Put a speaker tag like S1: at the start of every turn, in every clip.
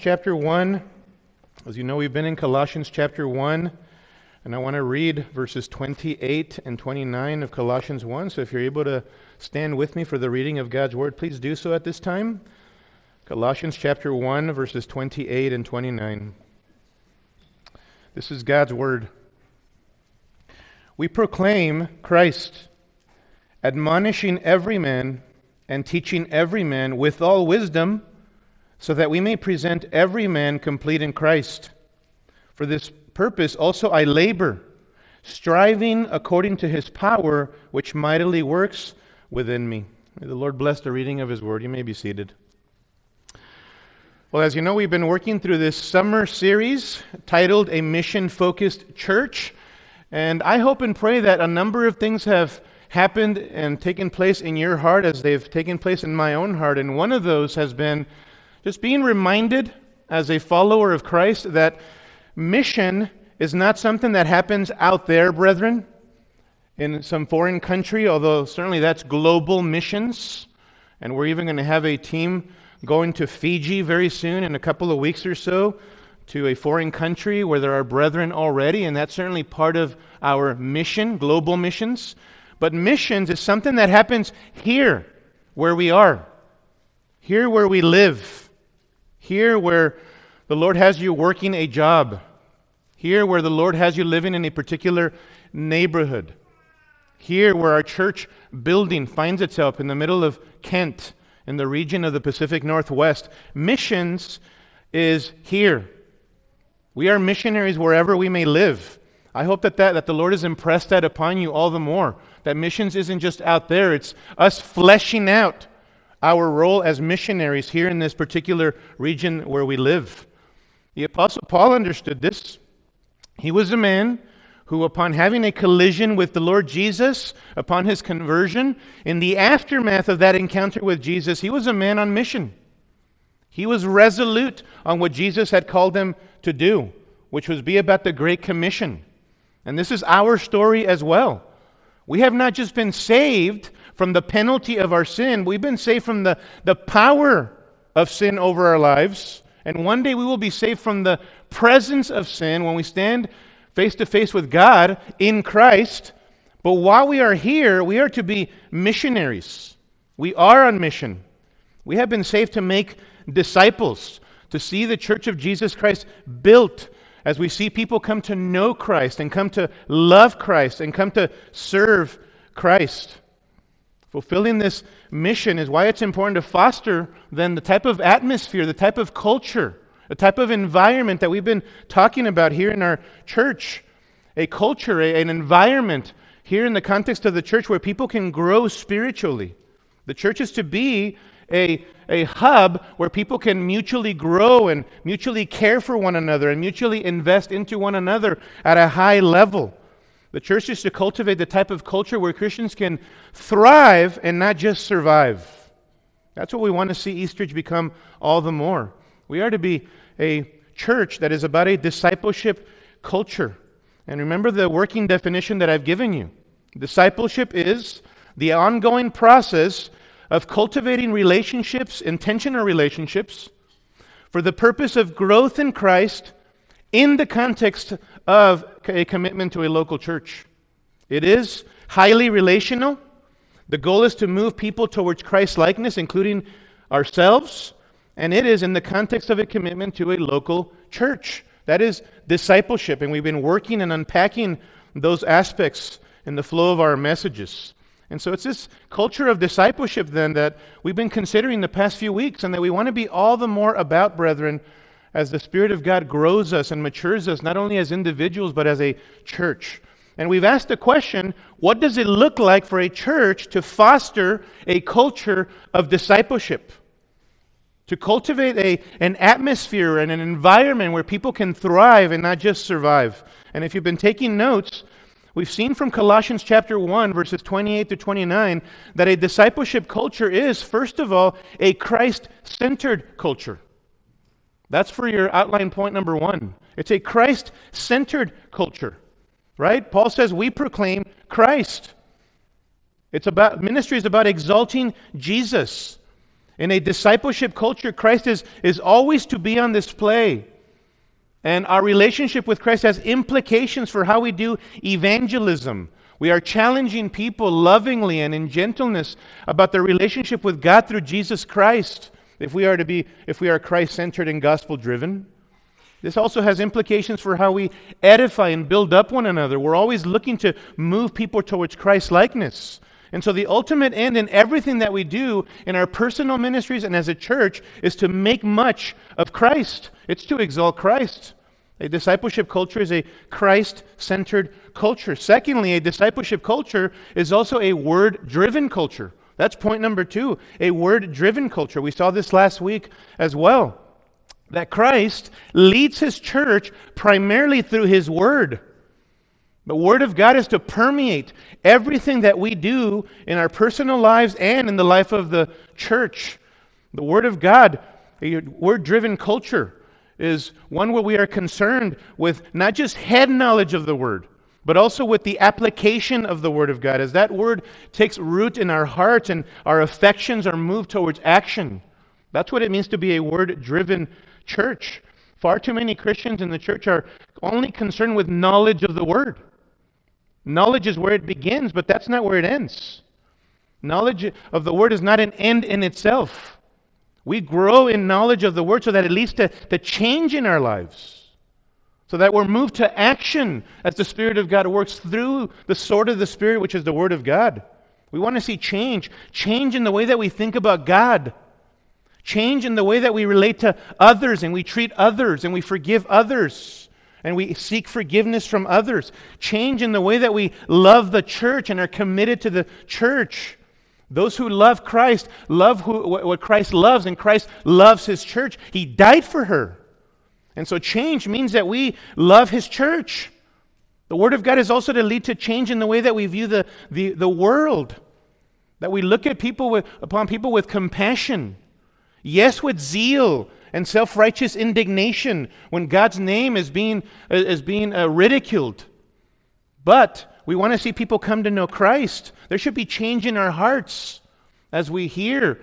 S1: chapter 1. As you know, we've been in Colossians chapter 1, and I want to read verses 28 and 29 of Colossians 1. So if you're able to stand with me for the reading of God's word, please do so at this time. Colossians chapter 1, verses 28 and 29. This is God's word. We proclaim Christ, admonishing every man and teaching every man with all wisdom so that we may present every man complete in Christ. For this purpose also I labor, striving according to his power, which mightily works within me. May the Lord bless the reading of his word. You may be seated. Well, as you know, we've been working through this summer series titled A Mission Focused Church. And I hope and pray that a number of things have happened and taken place in your heart as they've taken place in my own heart. And one of those has been just being reminded as a follower of Christ that mission is not something that happens out there, brethren, in some foreign country, although certainly that's global missions. And we're even going to have a team going to Fiji very soon in a couple of weeks or so to a foreign country where there are brethren already, and that's certainly part of our mission, global missions. But missions is something that happens here where we are, here where we live. Here, where the Lord has you working a job. Here, where the Lord has you living in a particular neighborhood. Here, where our church building finds itself in the middle of Kent, in the region of the Pacific Northwest. Missions is here. We are missionaries wherever we may live. I hope that, that, that the Lord has impressed that upon you all the more. That missions isn't just out there, it's us fleshing out our role as missionaries here in this particular region where we live. The Apostle Paul understood this. He was a man who, upon having a collision with the Lord Jesus, upon his conversion, in the aftermath of that encounter with Jesus, he was a man on mission. He was resolute on what Jesus had called him to do, which was be about the Great Commission. And this is our story as well. We have not just been saved from the penalty of our sin. We've been saved from the, the power of sin over our lives. And one day we will be saved from the presence of sin when we stand face to face with God in Christ. But while we are here, we are to be missionaries. We are on mission. We have been saved to make disciples, to see the church of Jesus Christ built as we see people come to know Christ and come to love Christ and come to serve Christ. Fulfilling this mission is why it's important to foster then the type of atmosphere, the type of culture, the type of environment that we've been talking about here in our church. A culture, a, an environment here in the context of the church where people can grow spiritually. The church is to be a, a hub where people can mutually grow and mutually care for one another and mutually invest into one another at a high level. The church is to cultivate the type of culture where Christians can thrive and not just survive. That's what we want to see Eastridge become all the more. We are to be a church that is about a discipleship culture. And remember the working definition that I've given you. Discipleship is the ongoing process of cultivating relationships, intentional relationships, for the purpose of growth in Christ in the context of a commitment to a local church. It is highly relational. The goal is to move people towards Christ likeness, including ourselves, and it is in the context of a commitment to a local church. That is discipleship, and we've been working and unpacking those aspects in the flow of our messages. And so it's this culture of discipleship then that we've been considering the past few weeks, and that we want to be all the more about, brethren, as the Spirit of God grows us and matures us, not only as individuals, but as a church. And we've asked the question what does it look like for a church to foster a culture of discipleship? To cultivate a, an atmosphere and an environment where people can thrive and not just survive. And if you've been taking notes, we've seen from Colossians chapter 1, verses 28 to 29, that a discipleship culture is, first of all, a Christ centered culture. That's for your outline point number one. It's a Christ centered culture, right? Paul says we proclaim Christ. It's about ministry is about exalting Jesus. In a discipleship culture, Christ is, is always to be on display. And our relationship with Christ has implications for how we do evangelism. We are challenging people lovingly and in gentleness about their relationship with God through Jesus Christ if we are to be if we are Christ-centered and gospel-driven. This also has implications for how we edify and build up one another. We're always looking to move people towards Christ likeness. And so, the ultimate end in everything that we do in our personal ministries and as a church is to make much of Christ. It's to exalt Christ. A discipleship culture is a Christ centered culture. Secondly, a discipleship culture is also a word driven culture. That's point number two a word driven culture. We saw this last week as well that Christ leads his church primarily through his word. The word of God is to permeate everything that we do in our personal lives and in the life of the church. The word of God, a word driven culture, is one where we are concerned with not just head knowledge of the word, but also with the application of the Word of God. As that Word takes root in our hearts and our affections are moved towards action. That's what it means to be a Word driven church. Far too many Christians in the church are only concerned with knowledge of the Word. Knowledge is where it begins, but that's not where it ends. Knowledge of the Word is not an end in itself. We grow in knowledge of the Word so that it leads to, to change in our lives, so that we're moved to action as the Spirit of God works through the sword of the Spirit, which is the Word of God. We want to see change change in the way that we think about God, Change in the way that we relate to others and we treat others and we forgive others and we seek forgiveness from others. Change in the way that we love the church and are committed to the church. Those who love Christ love who, what Christ loves, and Christ loves his church. He died for her. And so, change means that we love his church. The Word of God is also to lead to change in the way that we view the, the, the world, that we look at people with, upon people with compassion Yes, with zeal and self righteous indignation when God's name is being, is being uh, ridiculed. But we want to see people come to know Christ. There should be change in our hearts as we hear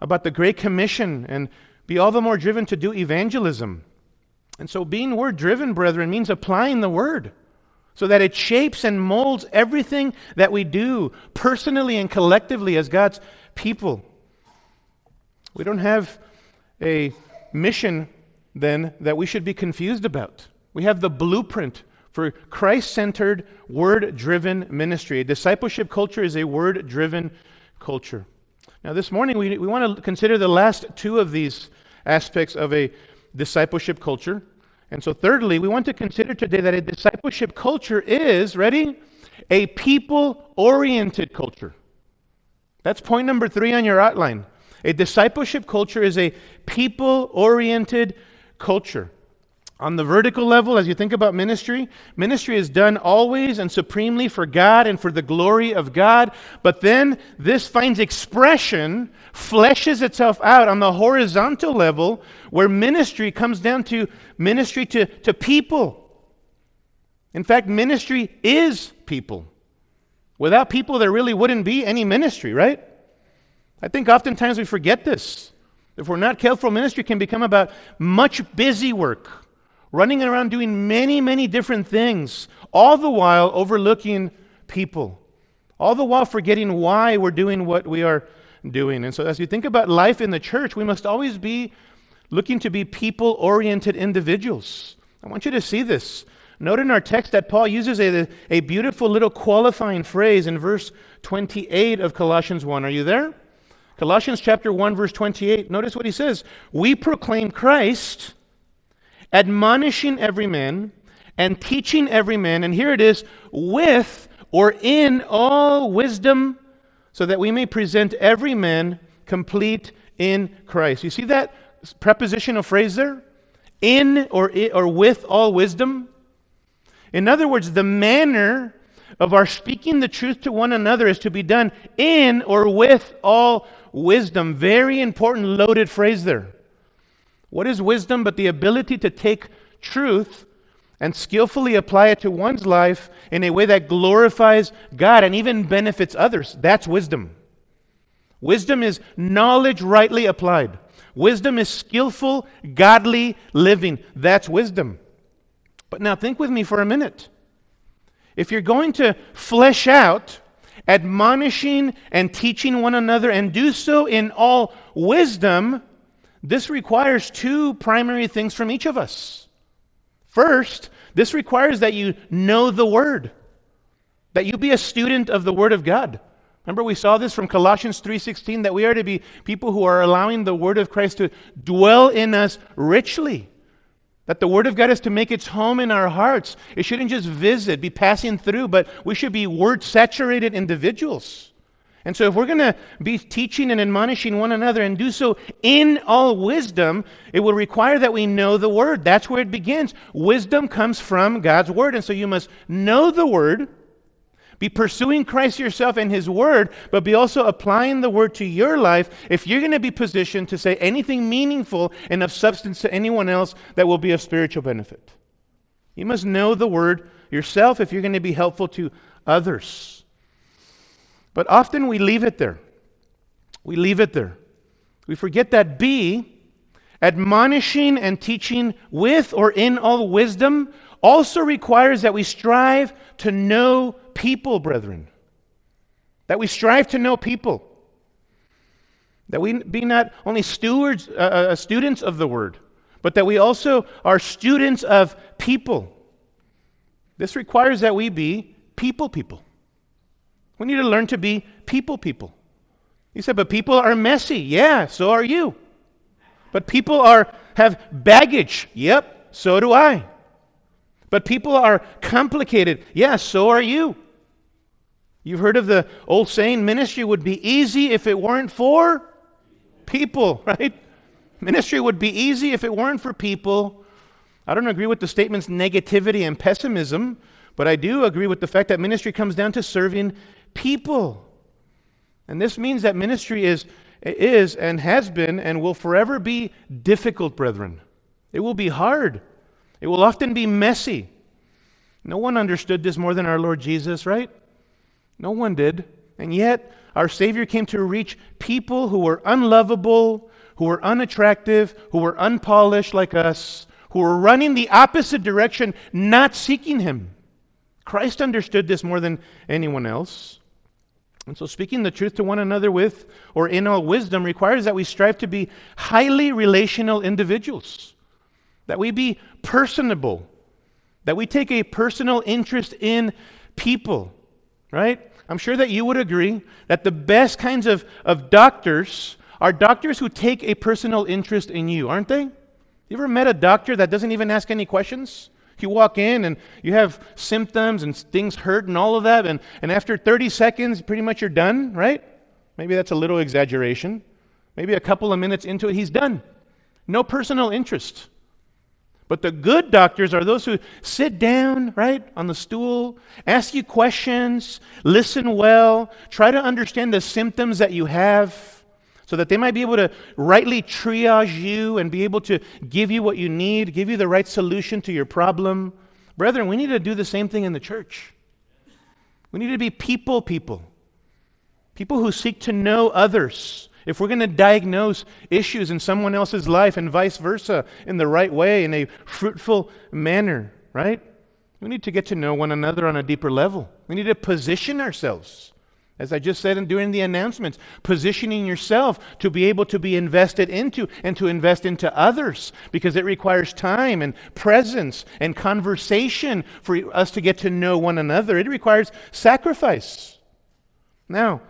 S1: about the Great Commission and be all the more driven to do evangelism. And so, being word driven, brethren, means applying the word so that it shapes and molds everything that we do personally and collectively as God's people. We don't have a mission then that we should be confused about. We have the blueprint for Christ centered, word driven ministry. A discipleship culture is a word driven culture. Now, this morning, we, we want to consider the last two of these aspects of a discipleship culture. And so, thirdly, we want to consider today that a discipleship culture is, ready? A people oriented culture. That's point number three on your outline. A discipleship culture is a people oriented culture. On the vertical level, as you think about ministry, ministry is done always and supremely for God and for the glory of God. But then this finds expression, fleshes itself out on the horizontal level, where ministry comes down to ministry to, to people. In fact, ministry is people. Without people, there really wouldn't be any ministry, right? I think oftentimes we forget this. If we're not careful, ministry can become about much busy work, running around doing many, many different things, all the while overlooking people, all the while forgetting why we're doing what we are doing. And so, as you think about life in the church, we must always be looking to be people oriented individuals. I want you to see this. Note in our text that Paul uses a, a beautiful little qualifying phrase in verse 28 of Colossians 1. Are you there? Colossians chapter 1 verse 28. Notice what he says. We proclaim Christ, admonishing every man and teaching every man, and here it is, with or in all wisdom, so that we may present every man complete in Christ. You see that prepositional phrase there? In or, or with all wisdom? In other words, the manner of our speaking the truth to one another is to be done in or with all wisdom. Very important loaded phrase there. What is wisdom but the ability to take truth and skillfully apply it to one's life in a way that glorifies God and even benefits others? That's wisdom. Wisdom is knowledge rightly applied. Wisdom is skillful, godly living. That's wisdom. But now think with me for a minute. If you're going to flesh out admonishing and teaching one another and do so in all wisdom, this requires two primary things from each of us. First, this requires that you know the Word, that you be a student of the Word of God. Remember we saw this from Colossians 3:16 that we are to be people who are allowing the word of Christ to dwell in us richly. That the word of God is to make its home in our hearts. It shouldn't just visit, be passing through, but we should be word saturated individuals. And so, if we're going to be teaching and admonishing one another and do so in all wisdom, it will require that we know the Word. That's where it begins. Wisdom comes from God's Word. And so, you must know the Word be pursuing Christ yourself and His Word, but be also applying the Word to your life if you're going to be positioned to say anything meaningful and of substance to anyone else that will be of spiritual benefit. You must know the Word yourself if you're going to be helpful to others. But often we leave it there. We leave it there. We forget that B, admonishing and teaching with or in all wisdom, also requires that we strive to know people, brethren. That we strive to know people. That we be not only stewards, uh, uh, uh, students of the word, but that we also are students of people. This requires that we be people people. We need to learn to be people people. You said, but people are messy. Yeah, so are you. But people are have baggage. Yep, so do I. But people are complicated. Yeah, so are you. You've heard of the old saying ministry would be easy if it weren't for people, right? Ministry would be easy if it weren't for people. I don't agree with the statement's negativity and pessimism, but I do agree with the fact that ministry comes down to serving people. And this means that ministry is, is and has been and will forever be difficult, brethren. It will be hard. It will often be messy. No one understood this more than our Lord Jesus, right? No one did. And yet, our Savior came to reach people who were unlovable, who were unattractive, who were unpolished like us, who were running the opposite direction, not seeking Him. Christ understood this more than anyone else. And so, speaking the truth to one another with or in all wisdom requires that we strive to be highly relational individuals, that we be personable, that we take a personal interest in people, right? I'm sure that you would agree that the best kinds of, of doctors are doctors who take a personal interest in you, aren't they? You ever met a doctor that doesn't even ask any questions? You walk in and you have symptoms and things hurt and all of that, and, and after 30 seconds, pretty much you're done, right? Maybe that's a little exaggeration. Maybe a couple of minutes into it, he's done. No personal interest. But the good doctors are those who sit down, right, on the stool, ask you questions, listen well, try to understand the symptoms that you have so that they might be able to rightly triage you and be able to give you what you need, give you the right solution to your problem. Brethren, we need to do the same thing in the church. We need to be people people, people who seek to know others if we're going to diagnose issues in someone else's life and vice versa in the right way, in a fruitful manner, right? We need to get to know one another on a deeper level. We need to position ourselves. As I just said in doing the announcements, positioning yourself to be able to be invested into and to invest into others because it requires time and presence and conversation for us to get to know one another. It requires sacrifice. Now,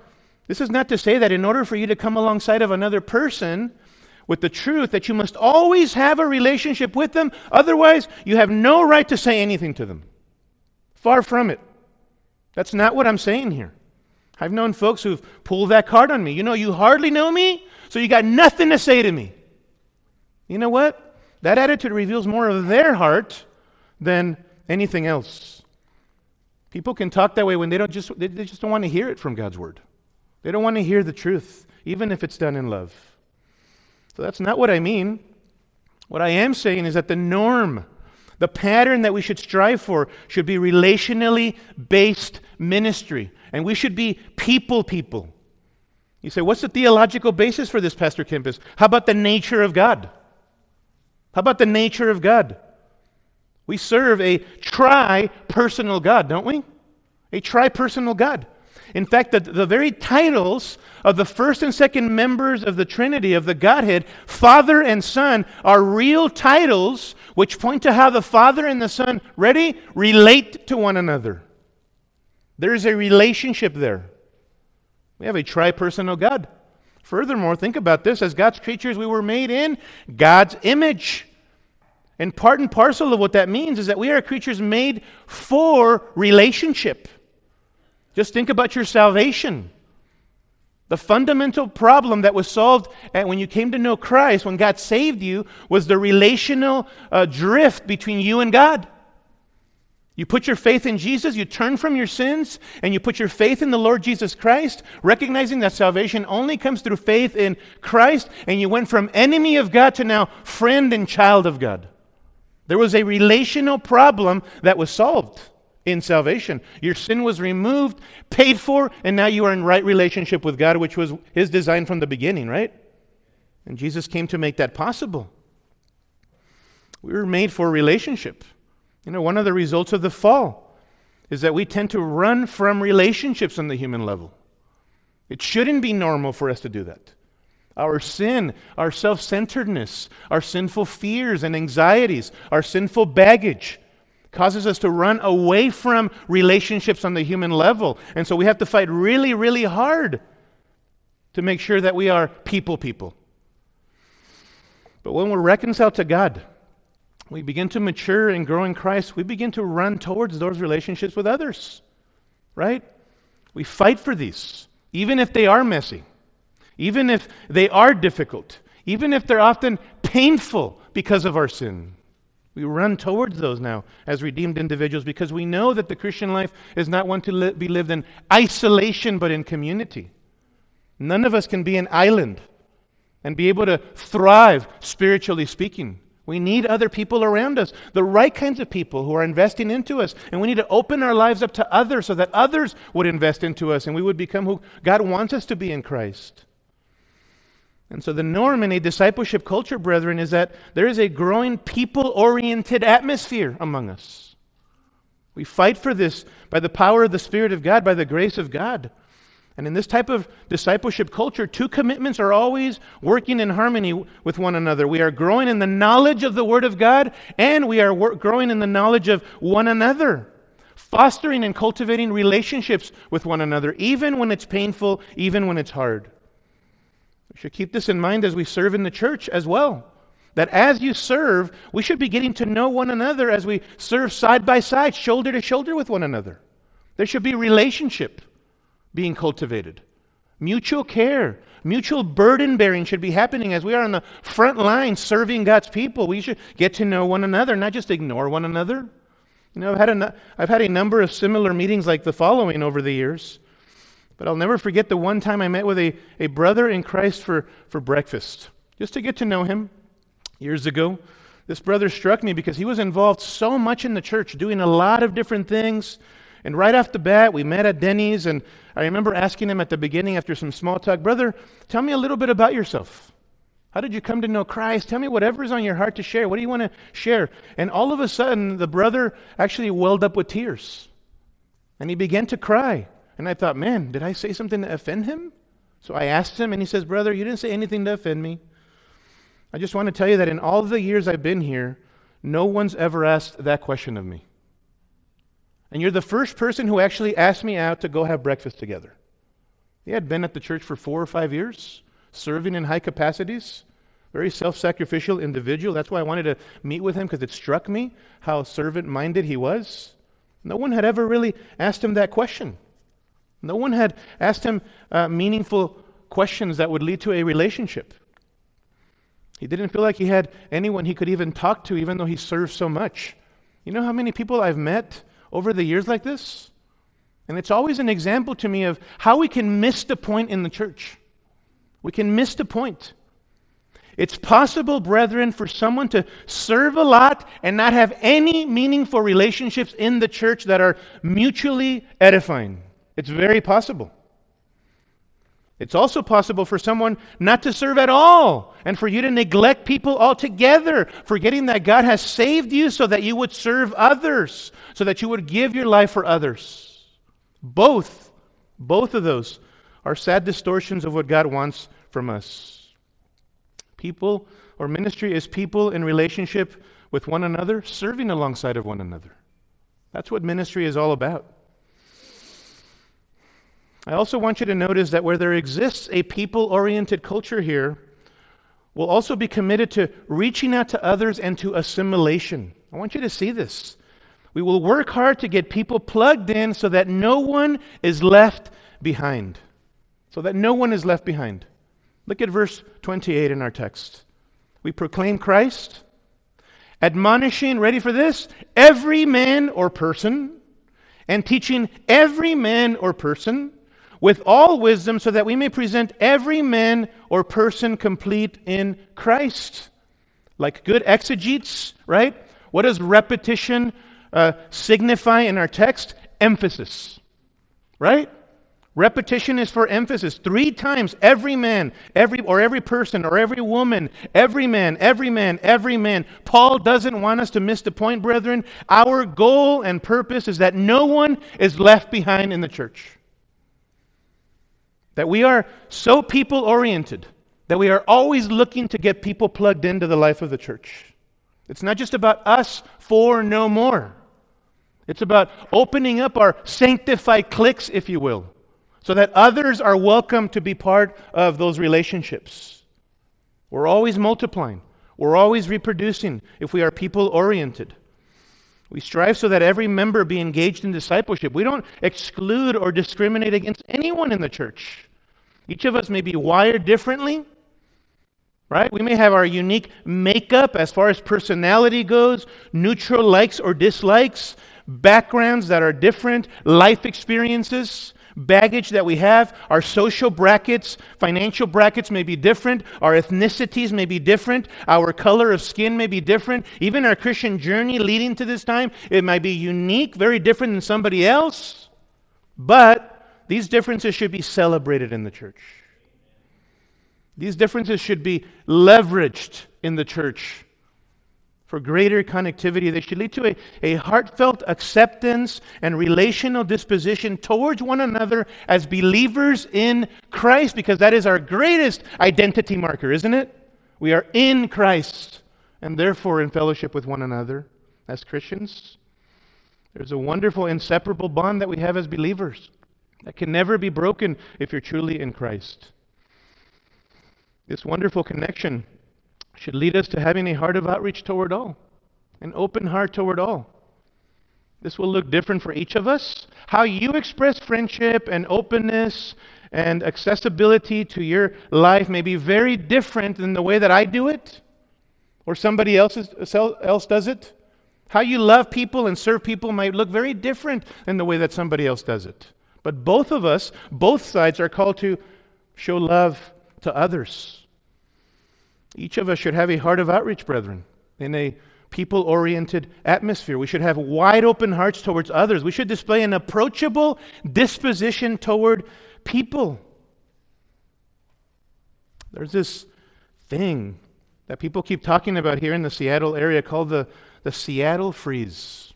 S1: this is not to say that in order for you to come alongside of another person with the truth, that you must always have a relationship with them. Otherwise, you have no right to say anything to them. Far from it. That's not what I'm saying here. I've known folks who've pulled that card on me. You know, you hardly know me, so you got nothing to say to me. You know what? That attitude reveals more of their heart than anything else. People can talk that way when they don't just they just don't want to hear it from God's word. They don't want to hear the truth, even if it's done in love. So that's not what I mean. What I am saying is that the norm, the pattern that we should strive for, should be relationally based ministry. And we should be people people. You say, what's the theological basis for this, Pastor Kempis? How about the nature of God? How about the nature of God? We serve a tri personal God, don't we? A tri personal God. In fact, the, the very titles of the first and second members of the Trinity, of the Godhead, Father and Son, are real titles which point to how the Father and the Son, ready, relate to one another. There is a relationship there. We have a tri-personal God. Furthermore, think about this as God's creatures, we were made in God's image. And part and parcel of what that means is that we are creatures made for relationship. Just think about your salvation. The fundamental problem that was solved when you came to know Christ, when God saved you, was the relational uh, drift between you and God. You put your faith in Jesus, you turn from your sins, and you put your faith in the Lord Jesus Christ, recognizing that salvation only comes through faith in Christ, and you went from enemy of God to now friend and child of God. There was a relational problem that was solved in salvation. Your sin was removed, paid for, and now you are in right relationship with God, which was His design from the beginning, right? And Jesus came to make that possible. We were made for relationship. You know, one of the results of the fall is that we tend to run from relationships on the human level. It shouldn't be normal for us to do that. Our sin, our self centeredness, our sinful fears and anxieties, our sinful baggage causes us to run away from relationships on the human level. And so we have to fight really, really hard to make sure that we are people people. But when we're reconciled to God, we begin to mature and grow in Christ, we begin to run towards those relationships with others, right? We fight for these, even if they are messy, even if they are difficult, even if they're often painful because of our sin. We run towards those now as redeemed individuals because we know that the Christian life is not one to li- be lived in isolation but in community. None of us can be an island and be able to thrive spiritually speaking. We need other people around us, the right kinds of people who are investing into us. And we need to open our lives up to others so that others would invest into us and we would become who God wants us to be in Christ. And so, the norm in a discipleship culture, brethren, is that there is a growing people oriented atmosphere among us. We fight for this by the power of the Spirit of God, by the grace of God. And in this type of discipleship culture, two commitments are always working in harmony with one another. We are growing in the knowledge of the Word of God, and we are wor- growing in the knowledge of one another, fostering and cultivating relationships with one another, even when it's painful, even when it's hard. We should keep this in mind as we serve in the church as well. That as you serve, we should be getting to know one another as we serve side by side, shoulder to shoulder with one another. There should be relationship being cultivated. Mutual care, mutual burden bearing should be happening as we are on the front line serving God's people. We should get to know one another, not just ignore one another. You know, I've had a, I've had a number of similar meetings like the following over the years. But I'll never forget the one time I met with a, a brother in Christ for, for breakfast, just to get to know him years ago. This brother struck me because he was involved so much in the church, doing a lot of different things. And right off the bat, we met at Denny's, and I remember asking him at the beginning after some small talk, Brother, tell me a little bit about yourself. How did you come to know Christ? Tell me whatever is on your heart to share. What do you want to share? And all of a sudden, the brother actually welled up with tears. And he began to cry. And I thought, man, did I say something to offend him? So I asked him, and he says, Brother, you didn't say anything to offend me. I just want to tell you that in all the years I've been here, no one's ever asked that question of me. And you're the first person who actually asked me out to go have breakfast together. He had been at the church for four or five years, serving in high capacities, very self sacrificial individual. That's why I wanted to meet with him because it struck me how servant minded he was. No one had ever really asked him that question. No one had asked him uh, meaningful questions that would lead to a relationship. He didn't feel like he had anyone he could even talk to, even though he served so much. You know how many people I've met over the years like this? And it's always an example to me of how we can miss the point in the church. We can miss the point. It's possible, brethren, for someone to serve a lot and not have any meaningful relationships in the church that are mutually edifying. It's very possible. It's also possible for someone not to serve at all and for you to neglect people altogether, forgetting that God has saved you so that you would serve others, so that you would give your life for others. Both, both of those are sad distortions of what God wants from us. People or ministry is people in relationship with one another, serving alongside of one another. That's what ministry is all about. I also want you to notice that where there exists a people oriented culture here, we'll also be committed to reaching out to others and to assimilation. I want you to see this. We will work hard to get people plugged in so that no one is left behind. So that no one is left behind. Look at verse 28 in our text. We proclaim Christ, admonishing, ready for this, every man or person, and teaching every man or person with all wisdom, so that we may present every man or person complete in Christ. Like good exegetes, right? What does repetition uh, signify in our text? Emphasis, right? Repetition is for emphasis. Three times, every man, every or every person or every woman, every man, every man, every man. Paul doesn't want us to miss the point, brethren. Our goal and purpose is that no one is left behind in the church. That we are so people oriented that we are always looking to get people plugged into the life of the church. It's not just about us for no more. It's about opening up our sanctified cliques, if you will, so that others are welcome to be part of those relationships. We're always multiplying, we're always reproducing if we are people oriented. We strive so that every member be engaged in discipleship. We don't exclude or discriminate against anyone in the church. Each of us may be wired differently, right? We may have our unique makeup as far as personality goes, neutral likes or dislikes, backgrounds that are different, life experiences baggage that we have, our social brackets, financial brackets may be different, our ethnicities may be different, our color of skin may be different, even our Christian journey leading to this time, it might be unique, very different than somebody else. But these differences should be celebrated in the church. These differences should be leveraged in the church for greater connectivity. They should lead to a, a heartfelt acceptance and relational disposition towards one another as believers in Christ, because that is our greatest identity marker, isn't it? We are in Christ and therefore in fellowship with one another as Christians. There's a wonderful, inseparable bond that we have as believers that can never be broken if you're truly in Christ. This wonderful connection should lead us to having a heart of outreach toward all, an open heart toward all. This will look different for each of us. How you express friendship and openness and accessibility to your life may be very different than the way that I do it or somebody else, else does it. How you love people and serve people might look very different than the way that somebody else does it. But both of us, both sides, are called to show love to others. Each of us should have a heart of outreach, brethren, in a people oriented atmosphere. We should have wide open hearts towards others. We should display an approachable disposition toward people. There's this thing that people keep talking about here in the Seattle area called the, the Seattle freeze.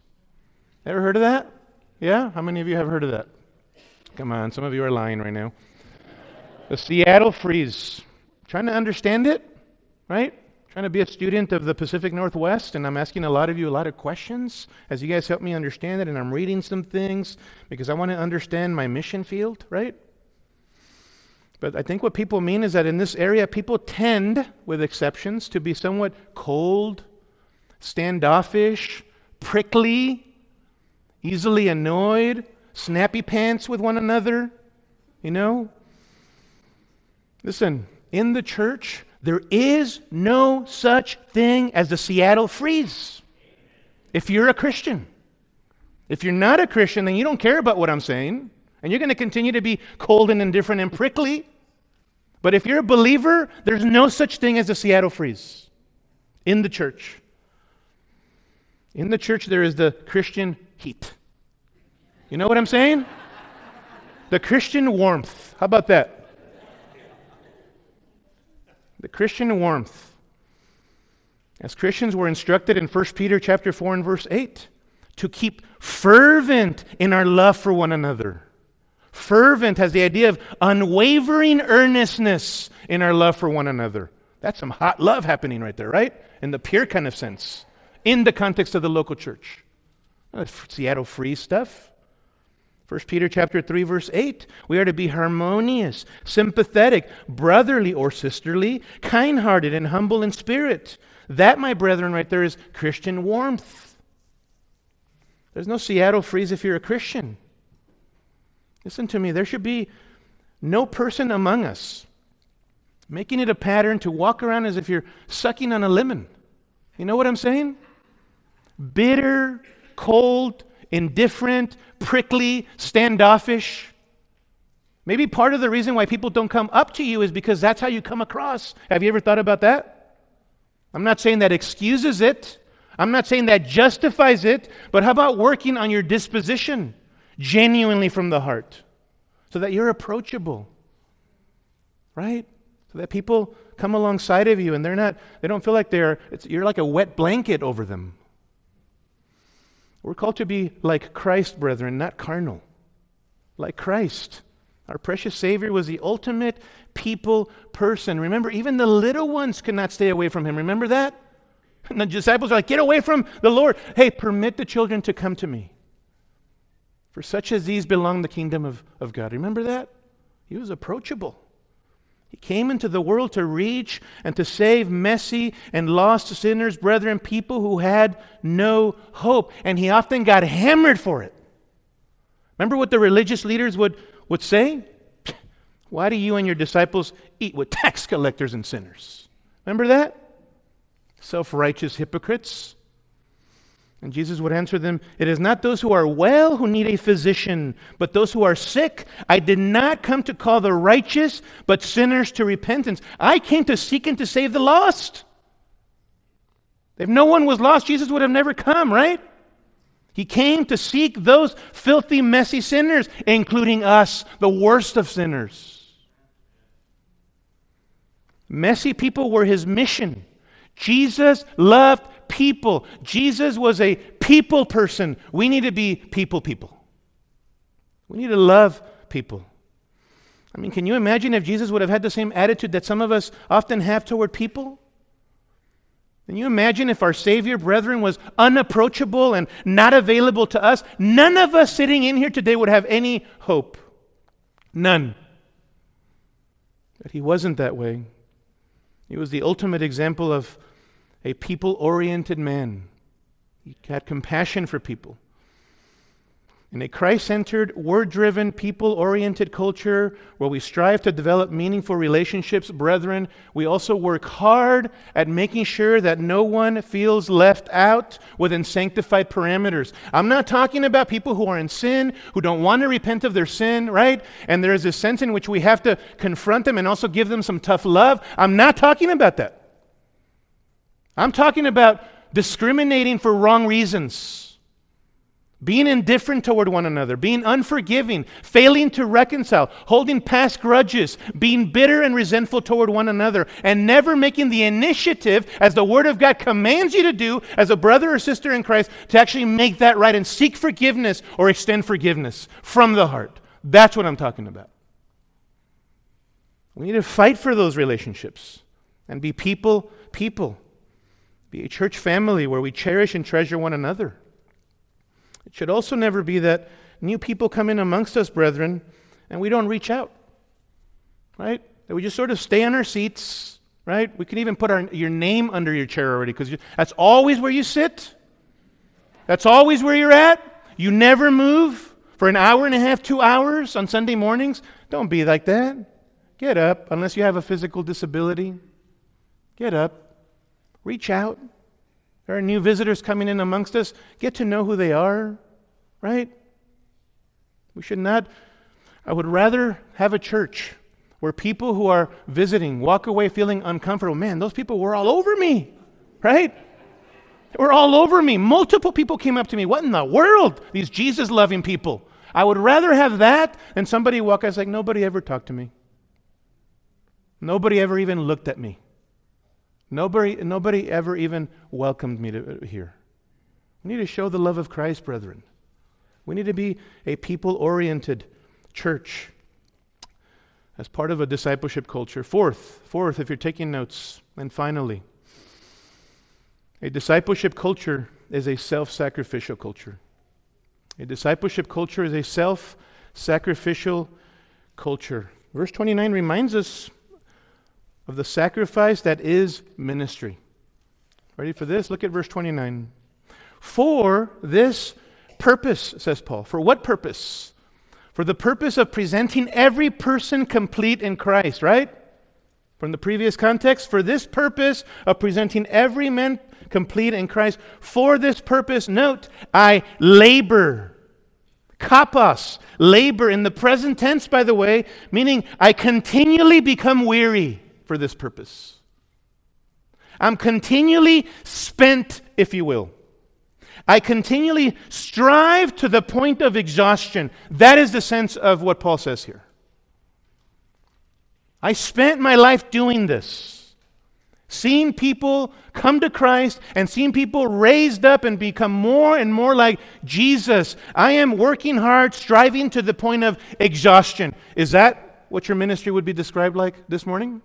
S1: Ever heard of that? Yeah? How many of you have heard of that? Come on, some of you are lying right now. The Seattle freeze. Trying to understand it? Right? Trying to be a student of the Pacific Northwest, and I'm asking a lot of you a lot of questions as you guys help me understand it, and I'm reading some things because I want to understand my mission field, right? But I think what people mean is that in this area, people tend, with exceptions, to be somewhat cold, standoffish, prickly, easily annoyed, snappy pants with one another, you know? Listen, in the church, there is no such thing as the Seattle freeze if you're a Christian. If you're not a Christian, then you don't care about what I'm saying, and you're going to continue to be cold and indifferent and prickly. But if you're a believer, there's no such thing as the Seattle freeze in the church. In the church, there is the Christian heat. You know what I'm saying? the Christian warmth. How about that? The Christian warmth. As Christians, we're instructed in 1 Peter chapter 4 and verse 8 to keep fervent in our love for one another. Fervent has the idea of unwavering earnestness in our love for one another. That's some hot love happening right there, right? In the pure kind of sense, in the context of the local church. Seattle free stuff. 1 Peter chapter 3 verse 8 we are to be harmonious sympathetic brotherly or sisterly kind-hearted and humble in spirit. That my brethren right there is christian warmth. There's no seattle freeze if you're a christian. Listen to me. There should be no person among us making it a pattern to walk around as if you're sucking on a lemon. You know what i'm saying? Bitter cold indifferent, prickly, standoffish. Maybe part of the reason why people don't come up to you is because that's how you come across. Have you ever thought about that? I'm not saying that excuses it, I'm not saying that justifies it, but how about working on your disposition genuinely from the heart so that you're approachable? Right? So that people come alongside of you and they're not, they don't feel like they're, you're like a wet blanket over them. We're called to be like Christ, brethren, not carnal. Like Christ. Our precious Savior was the ultimate people person. Remember, even the little ones could not stay away from him. Remember that? And the disciples are like, Get away from the Lord. Hey, permit the children to come to me. For such as these belong the kingdom of, of God. Remember that? He was approachable. He came into the world to reach and to save messy and lost sinners, brethren, people who had no hope. And he often got hammered for it. Remember what the religious leaders would, would say? Why do you and your disciples eat with tax collectors and sinners? Remember that? Self righteous hypocrites. And Jesus would answer them, It is not those who are well who need a physician, but those who are sick. I did not come to call the righteous, but sinners to repentance. I came to seek and to save the lost. If no one was lost, Jesus would have never come, right? He came to seek those filthy, messy sinners, including us, the worst of sinners. Messy people were his mission. Jesus loved people. Jesus was a people person. We need to be people people. We need to love people. I mean, can you imagine if Jesus would have had the same attitude that some of us often have toward people? Can you imagine if our Savior, brethren, was unapproachable and not available to us? None of us sitting in here today would have any hope. None. But He wasn't that way. He was the ultimate example of a people oriented man. He had compassion for people. In a Christ centered, word driven, people oriented culture where we strive to develop meaningful relationships, brethren, we also work hard at making sure that no one feels left out within sanctified parameters. I'm not talking about people who are in sin, who don't want to repent of their sin, right? And there is a sense in which we have to confront them and also give them some tough love. I'm not talking about that. I'm talking about discriminating for wrong reasons, being indifferent toward one another, being unforgiving, failing to reconcile, holding past grudges, being bitter and resentful toward one another, and never making the initiative, as the Word of God commands you to do as a brother or sister in Christ, to actually make that right and seek forgiveness or extend forgiveness from the heart. That's what I'm talking about. We need to fight for those relationships and be people, people be a church family where we cherish and treasure one another. It should also never be that new people come in amongst us, brethren, and we don't reach out. Right? That we just sort of stay on our seats, right? We can even put our, your name under your chair already because that's always where you sit. That's always where you're at. You never move for an hour and a half, two hours on Sunday mornings. Don't be like that. Get up, unless you have a physical disability. Get up. Reach out. There are new visitors coming in amongst us. Get to know who they are, right? We should not, I would rather have a church where people who are visiting walk away feeling uncomfortable. Man, those people were all over me, right? They were all over me. Multiple people came up to me. What in the world? These Jesus loving people. I would rather have that than somebody walk. Was like, nobody ever talked to me. Nobody ever even looked at me. Nobody, nobody ever even welcomed me to uh, here. We need to show the love of Christ, brethren. We need to be a people oriented church as part of a discipleship culture. Fourth, fourth, if you're taking notes, and finally, a discipleship culture is a self sacrificial culture. A discipleship culture is a self sacrificial culture. Verse 29 reminds us of the sacrifice that is ministry. Ready for this? Look at verse 29. For this purpose, says Paul. For what purpose? For the purpose of presenting every person complete in Christ, right? From the previous context, for this purpose of presenting every man complete in Christ, for this purpose, note, I labor. Kapos, labor in the present tense, by the way, meaning I continually become weary for this purpose. I'm continually spent, if you will. I continually strive to the point of exhaustion. That is the sense of what Paul says here. I spent my life doing this, seeing people come to Christ and seeing people raised up and become more and more like Jesus. I am working hard, striving to the point of exhaustion. Is that what your ministry would be described like this morning?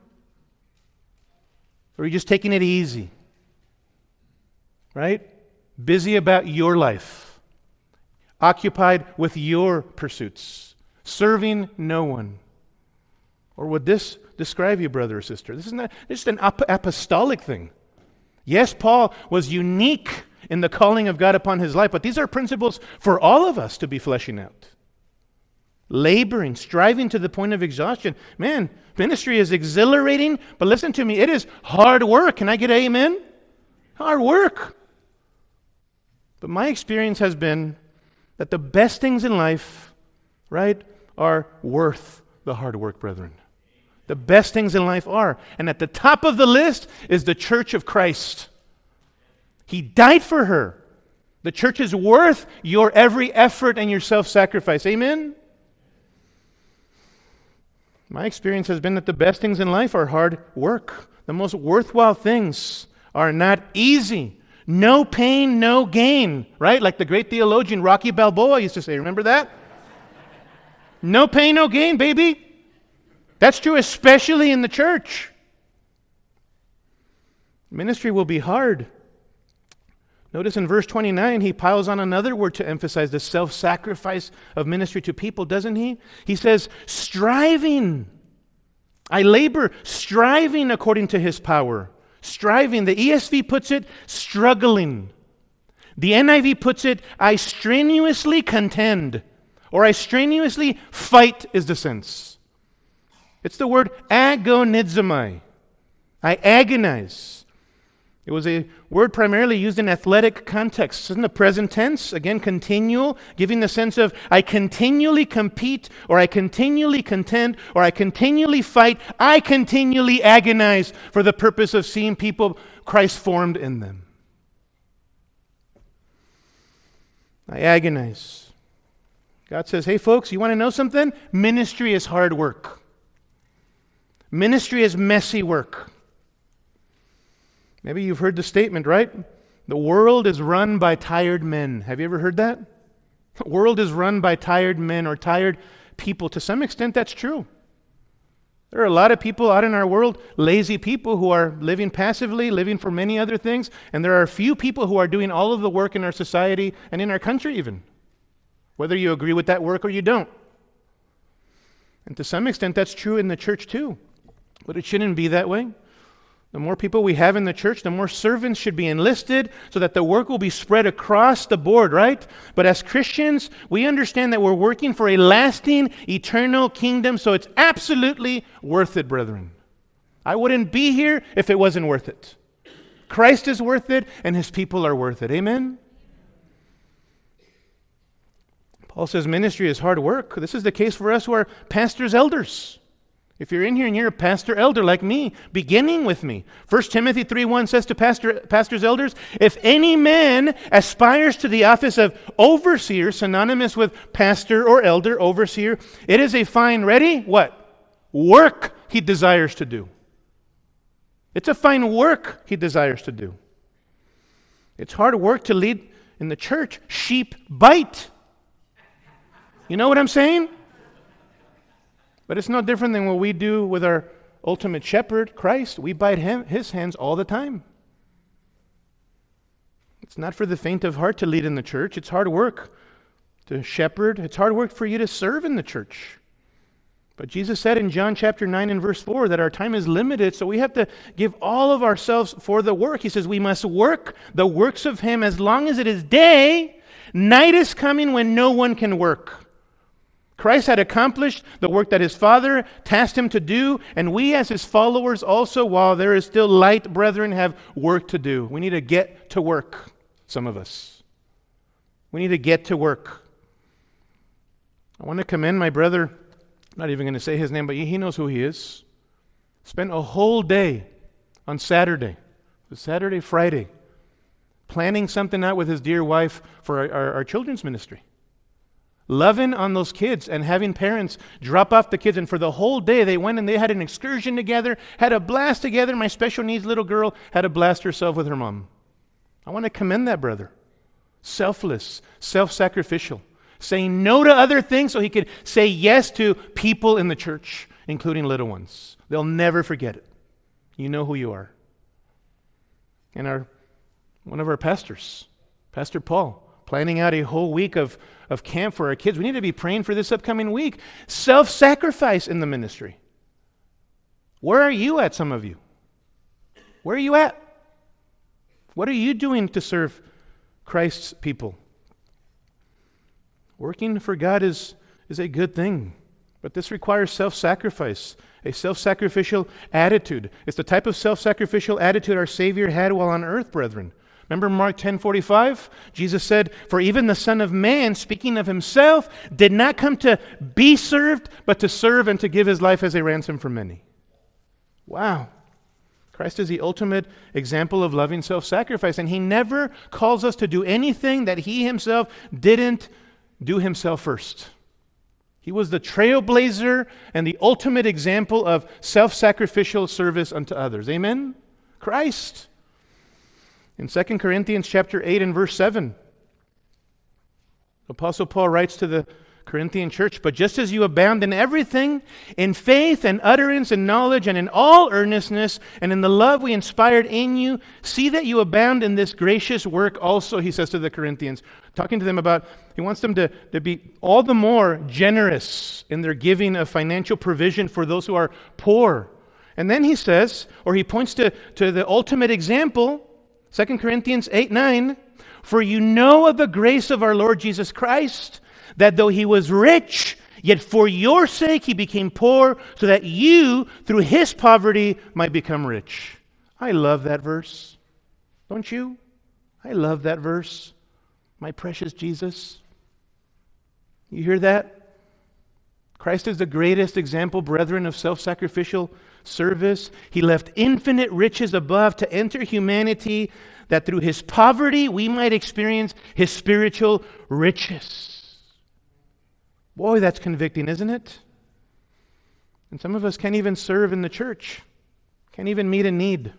S1: Or are you just taking it easy? Right? busy about your life, occupied with your pursuits, serving no one. Or would this describe you, brother or sister? This is not just an apostolic thing. Yes, Paul was unique in the calling of God upon his life, but these are principles for all of us to be fleshing out. Laboring, striving to the point of exhaustion. Man, ministry is exhilarating, but listen to me, it is hard work. Can I get amen? Hard work. But my experience has been that the best things in life, right, are worth the hard work, brethren. The best things in life are. And at the top of the list is the church of Christ. He died for her. The church is worth your every effort and your self sacrifice. Amen? My experience has been that the best things in life are hard work. The most worthwhile things are not easy. No pain, no gain, right? Like the great theologian Rocky Balboa used to say. Remember that? no pain, no gain, baby. That's true, especially in the church. Ministry will be hard. Notice in verse 29, he piles on another word to emphasize the self sacrifice of ministry to people, doesn't he? He says, striving. I labor, striving according to his power striving. The ESV puts it struggling. The NIV puts it, I strenuously contend, or I strenuously fight, is the sense. It's the word agonizomai. I agonize. It was a word primarily used in athletic contexts. In the present tense, again, continual, giving the sense of I continually compete, or I continually contend, or I continually fight, I continually agonize for the purpose of seeing people Christ formed in them. I agonize. God says, hey, folks, you want to know something? Ministry is hard work, ministry is messy work. Maybe you've heard the statement, right? The world is run by tired men. Have you ever heard that? The world is run by tired men or tired people. To some extent, that's true. There are a lot of people out in our world, lazy people who are living passively, living for many other things, and there are a few people who are doing all of the work in our society and in our country, even. Whether you agree with that work or you don't. And to some extent, that's true in the church too. But it shouldn't be that way. The more people we have in the church, the more servants should be enlisted so that the work will be spread across the board, right? But as Christians, we understand that we're working for a lasting, eternal kingdom, so it's absolutely worth it, brethren. I wouldn't be here if it wasn't worth it. Christ is worth it, and his people are worth it. Amen? Paul says ministry is hard work. This is the case for us who are pastors, elders. If you're in here and you're a pastor elder like me, beginning with me, 1 Timothy 3 1 says to pastor, pastors, elders, if any man aspires to the office of overseer, synonymous with pastor or elder, overseer, it is a fine, ready, what? Work he desires to do. It's a fine work he desires to do. It's hard work to lead in the church. Sheep bite. You know what I'm saying? But it's no different than what we do with our ultimate shepherd, Christ. We bite him, his hands all the time. It's not for the faint of heart to lead in the church. It's hard work to shepherd. It's hard work for you to serve in the church. But Jesus said in John chapter 9 and verse 4 that our time is limited, so we have to give all of ourselves for the work. He says we must work the works of Him as long as it is day. Night is coming when no one can work. Christ had accomplished the work that his Father tasked him to do, and we, as his followers, also, while there is still light, brethren, have work to do. We need to get to work, some of us. We need to get to work. I want to commend my brother, I'm not even going to say his name, but he knows who he is. Spent a whole day on Saturday, Saturday, Friday, planning something out with his dear wife for our, our, our children's ministry loving on those kids and having parents drop off the kids. And for the whole day, they went and they had an excursion together, had a blast together. My special needs little girl had a blast herself with her mom. I want to commend that brother. Selfless, self sacrificial, saying no to other things so he could say yes to people in the church, including little ones. They'll never forget it. You know who you are. And our, one of our pastors, Pastor Paul, planning out a whole week of, of camp for our kids. We need to be praying for this upcoming week. Self sacrifice in the ministry. Where are you at, some of you? Where are you at? What are you doing to serve Christ's people? Working for God is, is a good thing, but this requires self sacrifice, a self sacrificial attitude. It's the type of self sacrificial attitude our Savior had while on earth, brethren. Remember Mark 10:45? Jesus said, "For even the Son of Man, speaking of himself, did not come to be served, but to serve and to give his life as a ransom for many." Wow. Christ is the ultimate example of loving self-sacrifice, and he never calls us to do anything that he himself didn't do himself first. He was the trailblazer and the ultimate example of self-sacrificial service unto others. Amen. Christ in 2 Corinthians chapter 8 and verse 7, Apostle Paul writes to the Corinthian church, but just as you abound in everything, in faith and utterance and knowledge and in all earnestness and in the love we inspired in you, see that you abound in this gracious work also, he says to the Corinthians, talking to them about, he wants them to, to be all the more generous in their giving of financial provision for those who are poor. And then he says, or he points to, to the ultimate example 2 Corinthians 8 9. For you know of the grace of our Lord Jesus Christ, that though he was rich, yet for your sake he became poor, so that you, through his poverty, might become rich. I love that verse. Don't you? I love that verse. My precious Jesus. You hear that? Christ is the greatest example, brethren, of self sacrificial service. He left infinite riches above to enter humanity that through his poverty we might experience his spiritual riches. Boy, that's convicting, isn't it? And some of us can't even serve in the church, can't even meet a need.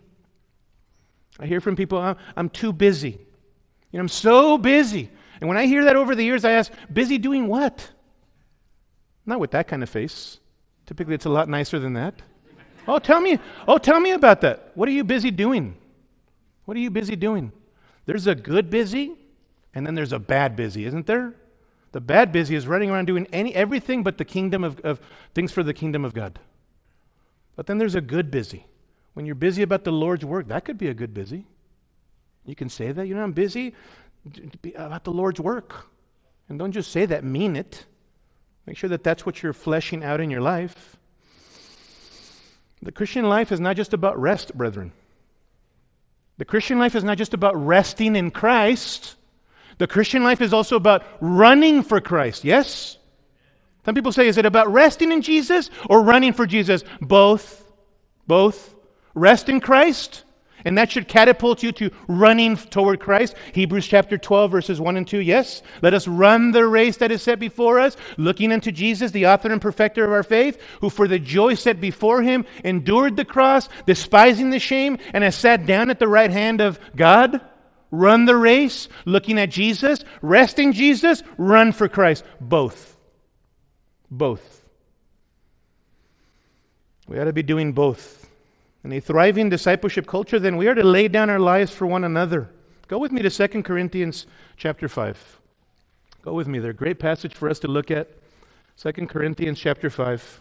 S1: I hear from people, I'm, too busy. You know, I'm so busy. And when I hear that over the years, I ask, busy doing what? Not with that kind of face. Typically, it's a lot nicer than that. Oh, tell me. Oh, tell me about that. What are you busy doing? What are you busy doing? There's a good busy, and then there's a bad busy, isn't there? The bad busy is running around doing any everything but the kingdom of, of things for the kingdom of God. But then there's a good busy. When you're busy about the Lord's work, that could be a good busy. You can say that. You know, I'm busy about the Lord's work. And don't just say that, mean it. Make sure that that's what you're fleshing out in your life. The Christian life is not just about rest, brethren. The Christian life is not just about resting in Christ. The Christian life is also about running for Christ. Yes? Some people say, is it about resting in Jesus or running for Jesus? Both. Both. Rest in Christ And that should catapult you to running toward Christ. Hebrews chapter 12, verses 1 and 2. Yes, let us run the race that is set before us, looking unto Jesus, the author and perfecter of our faith, who for the joy set before him endured the cross, despising the shame, and has sat down at the right hand of God. Run the race, looking at Jesus, resting Jesus, run for Christ. Both. Both. We ought to be doing both. In a thriving discipleship culture, then we are to lay down our lives for one another. Go with me to 2 Corinthians chapter 5. Go with me there. Great passage for us to look at. 2 Corinthians chapter 5.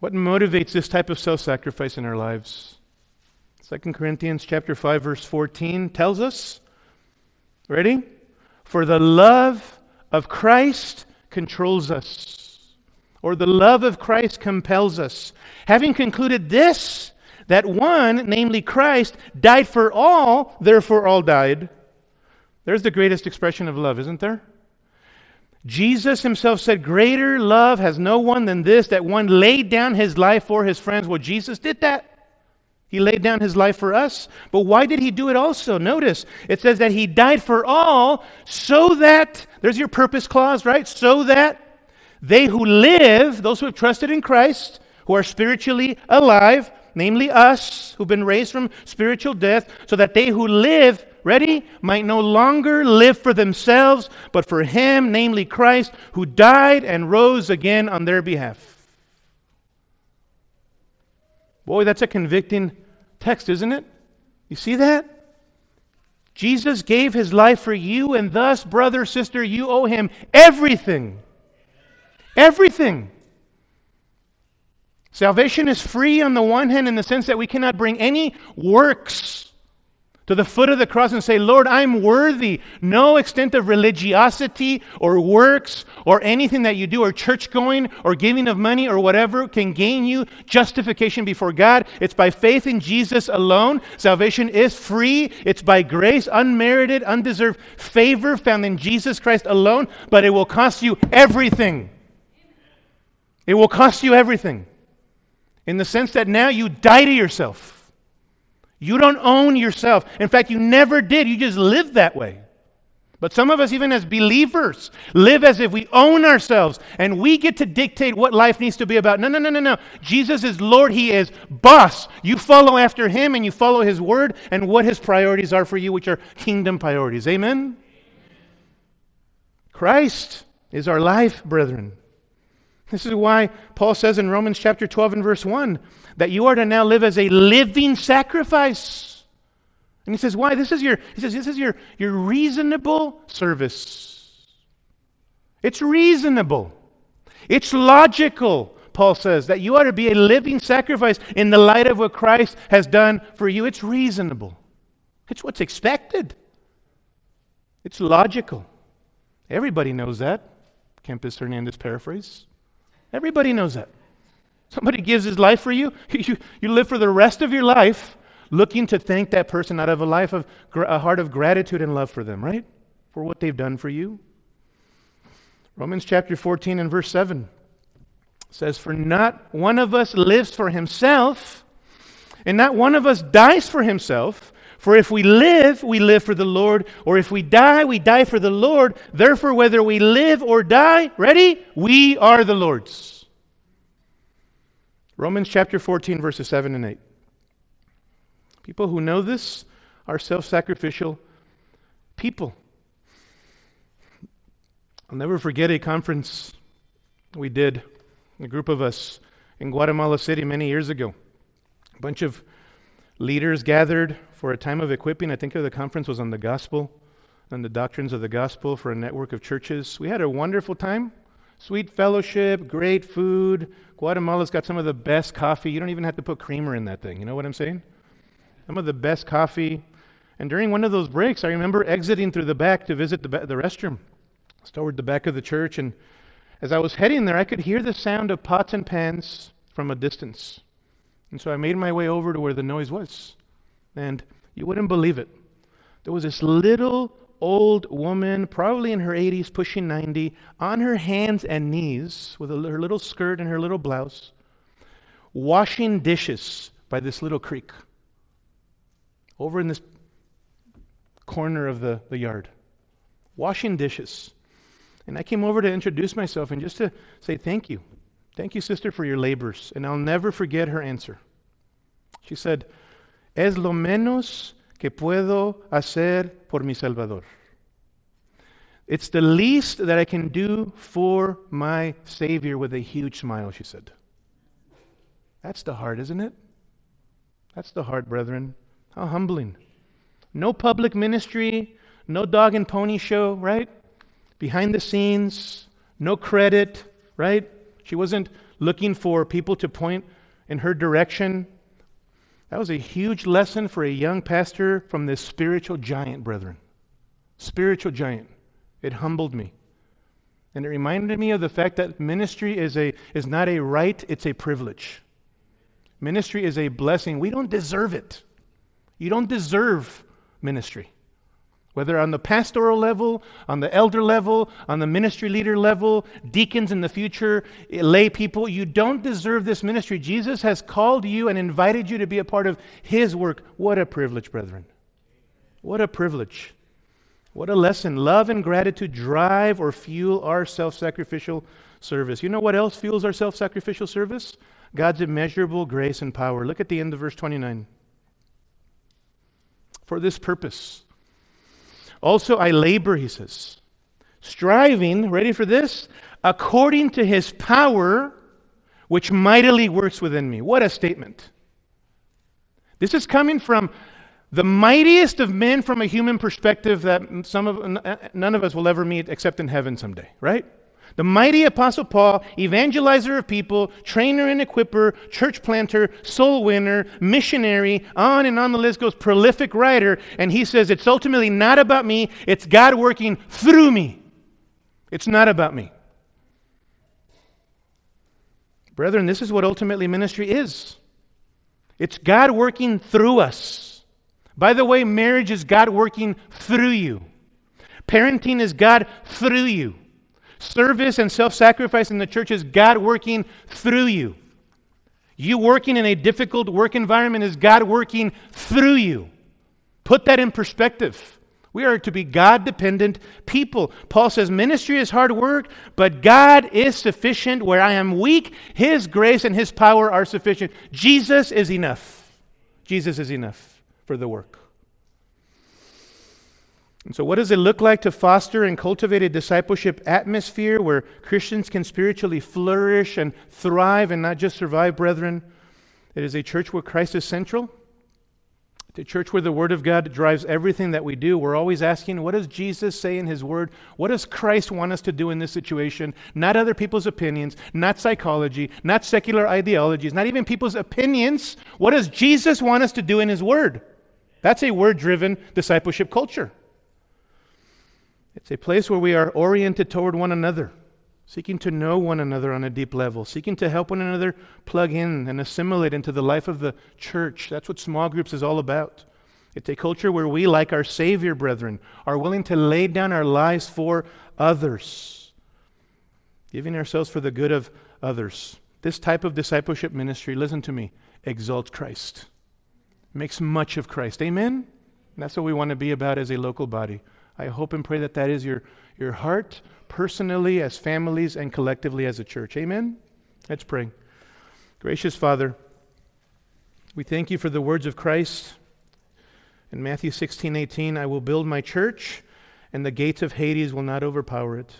S1: What motivates this type of self-sacrifice in our lives? 2 Corinthians chapter 5 verse 14 tells us, ready? For the love of Christ controls us or the love of Christ compels us. Having concluded this, that one, namely Christ, died for all, therefore all died. There's the greatest expression of love, isn't there? Jesus himself said, Greater love has no one than this, that one laid down his life for his friends. Well, Jesus did that. He laid down his life for us. But why did he do it also? Notice it says that he died for all so that, there's your purpose clause, right? So that they who live, those who have trusted in Christ, who are spiritually alive, namely us, who've been raised from spiritual death, so that they who live, ready, might no longer live for themselves, but for Him, namely Christ, who died and rose again on their behalf. Boy, that's a convicting text, isn't it? You see that? Jesus gave his life for you, and thus, brother, sister, you owe him everything. Everything. Salvation is free on the one hand in the sense that we cannot bring any works to the foot of the cross and say, Lord, I'm worthy. No extent of religiosity or works or anything that you do or church going or giving of money or whatever can gain you justification before God. It's by faith in Jesus alone. Salvation is free. It's by grace, unmerited, undeserved favor found in Jesus Christ alone, but it will cost you everything. It will cost you everything in the sense that now you die to yourself. You don't own yourself. In fact, you never did. You just lived that way. But some of us, even as believers, live as if we own ourselves and we get to dictate what life needs to be about. No, no, no, no, no. Jesus is Lord. He is boss. You follow after him and you follow his word and what his priorities are for you, which are kingdom priorities. Amen? Christ is our life, brethren. This is why Paul says in Romans chapter 12 and verse 1 that you are to now live as a living sacrifice. And he says, why? This is your, he says, this is your, your reasonable service. It's reasonable. It's logical, Paul says, that you ought to be a living sacrifice in the light of what Christ has done for you. It's reasonable. It's what's expected. It's logical. Everybody knows that. Kempis Hernandez paraphrase. Everybody knows that. Somebody gives his life for you, you, you live for the rest of your life looking to thank that person out of a life of a heart of gratitude and love for them, right? For what they've done for you. Romans chapter 14 and verse 7 says, For not one of us lives for himself, and not one of us dies for himself. For if we live, we live for the Lord, or if we die, we die for the Lord. Therefore, whether we live or die, ready? We are the Lord's. Romans chapter 14, verses 7 and 8. People who know this are self sacrificial people. I'll never forget a conference we did, a group of us in Guatemala City many years ago. A bunch of leaders gathered for a time of equipping. I think the conference was on the gospel and the doctrines of the gospel for a network of churches. We had a wonderful time. Sweet fellowship, great food. Guatemala's got some of the best coffee. You don't even have to put creamer in that thing. You know what I'm saying? Some of the best coffee. And during one of those breaks, I remember exiting through the back to visit the, ba- the restroom. It's toward the back of the church. And as I was heading there, I could hear the sound of pots and pans from a distance. And so I made my way over to where the noise was. And you wouldn't believe it. There was this little old woman, probably in her 80s, pushing 90, on her hands and knees with her little skirt and her little blouse, washing dishes by this little creek over in this corner of the, the yard, washing dishes. And I came over to introduce myself and just to say thank you. Thank you, sister, for your labors. And I'll never forget her answer. She said, Es lo menos que puedo hacer por mi Salvador. It's the least that I can do for my Savior with a huge smile, she said. That's the heart, isn't it? That's the heart, brethren. How humbling. No public ministry, no dog and pony show, right? Behind the scenes, no credit, right? She wasn't looking for people to point in her direction. That was a huge lesson for a young pastor from this spiritual giant, brethren. Spiritual giant. It humbled me. And it reminded me of the fact that ministry is, a, is not a right, it's a privilege. Ministry is a blessing. We don't deserve it. You don't deserve ministry. Whether on the pastoral level, on the elder level, on the ministry leader level, deacons in the future, eh, lay people, you don't deserve this ministry. Jesus has called you and invited you to be a part of his work. What a privilege, brethren. What a privilege. What a lesson. Love and gratitude drive or fuel our self sacrificial service. You know what else fuels our self sacrificial service? God's immeasurable grace and power. Look at the end of verse 29. For this purpose. Also, I labor, he says, striving, ready for this? According to his power, which mightily works within me. What a statement. This is coming from the mightiest of men from a human perspective that some of, none of us will ever meet except in heaven someday, right? The mighty Apostle Paul, evangelizer of people, trainer and equiper, church planter, soul winner, missionary, on and on the list goes, prolific writer. And he says, It's ultimately not about me, it's God working through me. It's not about me. Brethren, this is what ultimately ministry is it's God working through us. By the way, marriage is God working through you, parenting is God through you. Service and self sacrifice in the church is God working through you. You working in a difficult work environment is God working through you. Put that in perspective. We are to be God dependent people. Paul says, Ministry is hard work, but God is sufficient. Where I am weak, His grace and His power are sufficient. Jesus is enough. Jesus is enough for the work. And so, what does it look like to foster and cultivate a discipleship atmosphere where Christians can spiritually flourish and thrive and not just survive, brethren? It is a church where Christ is central. A church where the Word of God drives everything that we do. We're always asking, what does Jesus say in His Word? What does Christ want us to do in this situation? Not other people's opinions, not psychology, not secular ideologies, not even people's opinions. What does Jesus want us to do in His Word? That's a word driven discipleship culture. It's a place where we are oriented toward one another, seeking to know one another on a deep level, seeking to help one another plug in and assimilate into the life of the church. That's what small groups is all about. It's a culture where we, like our Savior, brethren, are willing to lay down our lives for others, giving ourselves for the good of others. This type of discipleship ministry, listen to me, exalts Christ, makes much of Christ. Amen? And that's what we want to be about as a local body. I hope and pray that that is your, your heart, personally, as families, and collectively as a church. Amen? Let's pray. Gracious Father, we thank you for the words of Christ. In Matthew 16, 18, I will build my church, and the gates of Hades will not overpower it.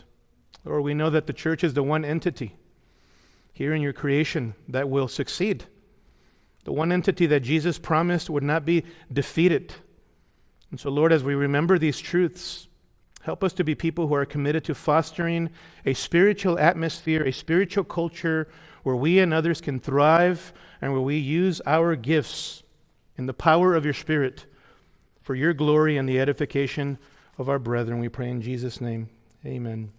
S1: Lord, we know that the church is the one entity here in your creation that will succeed. The one entity that Jesus promised would not be defeated. And so, Lord, as we remember these truths, help us to be people who are committed to fostering a spiritual atmosphere, a spiritual culture where we and others can thrive and where we use our gifts in the power of your Spirit for your glory and the edification of our brethren. We pray in Jesus' name. Amen.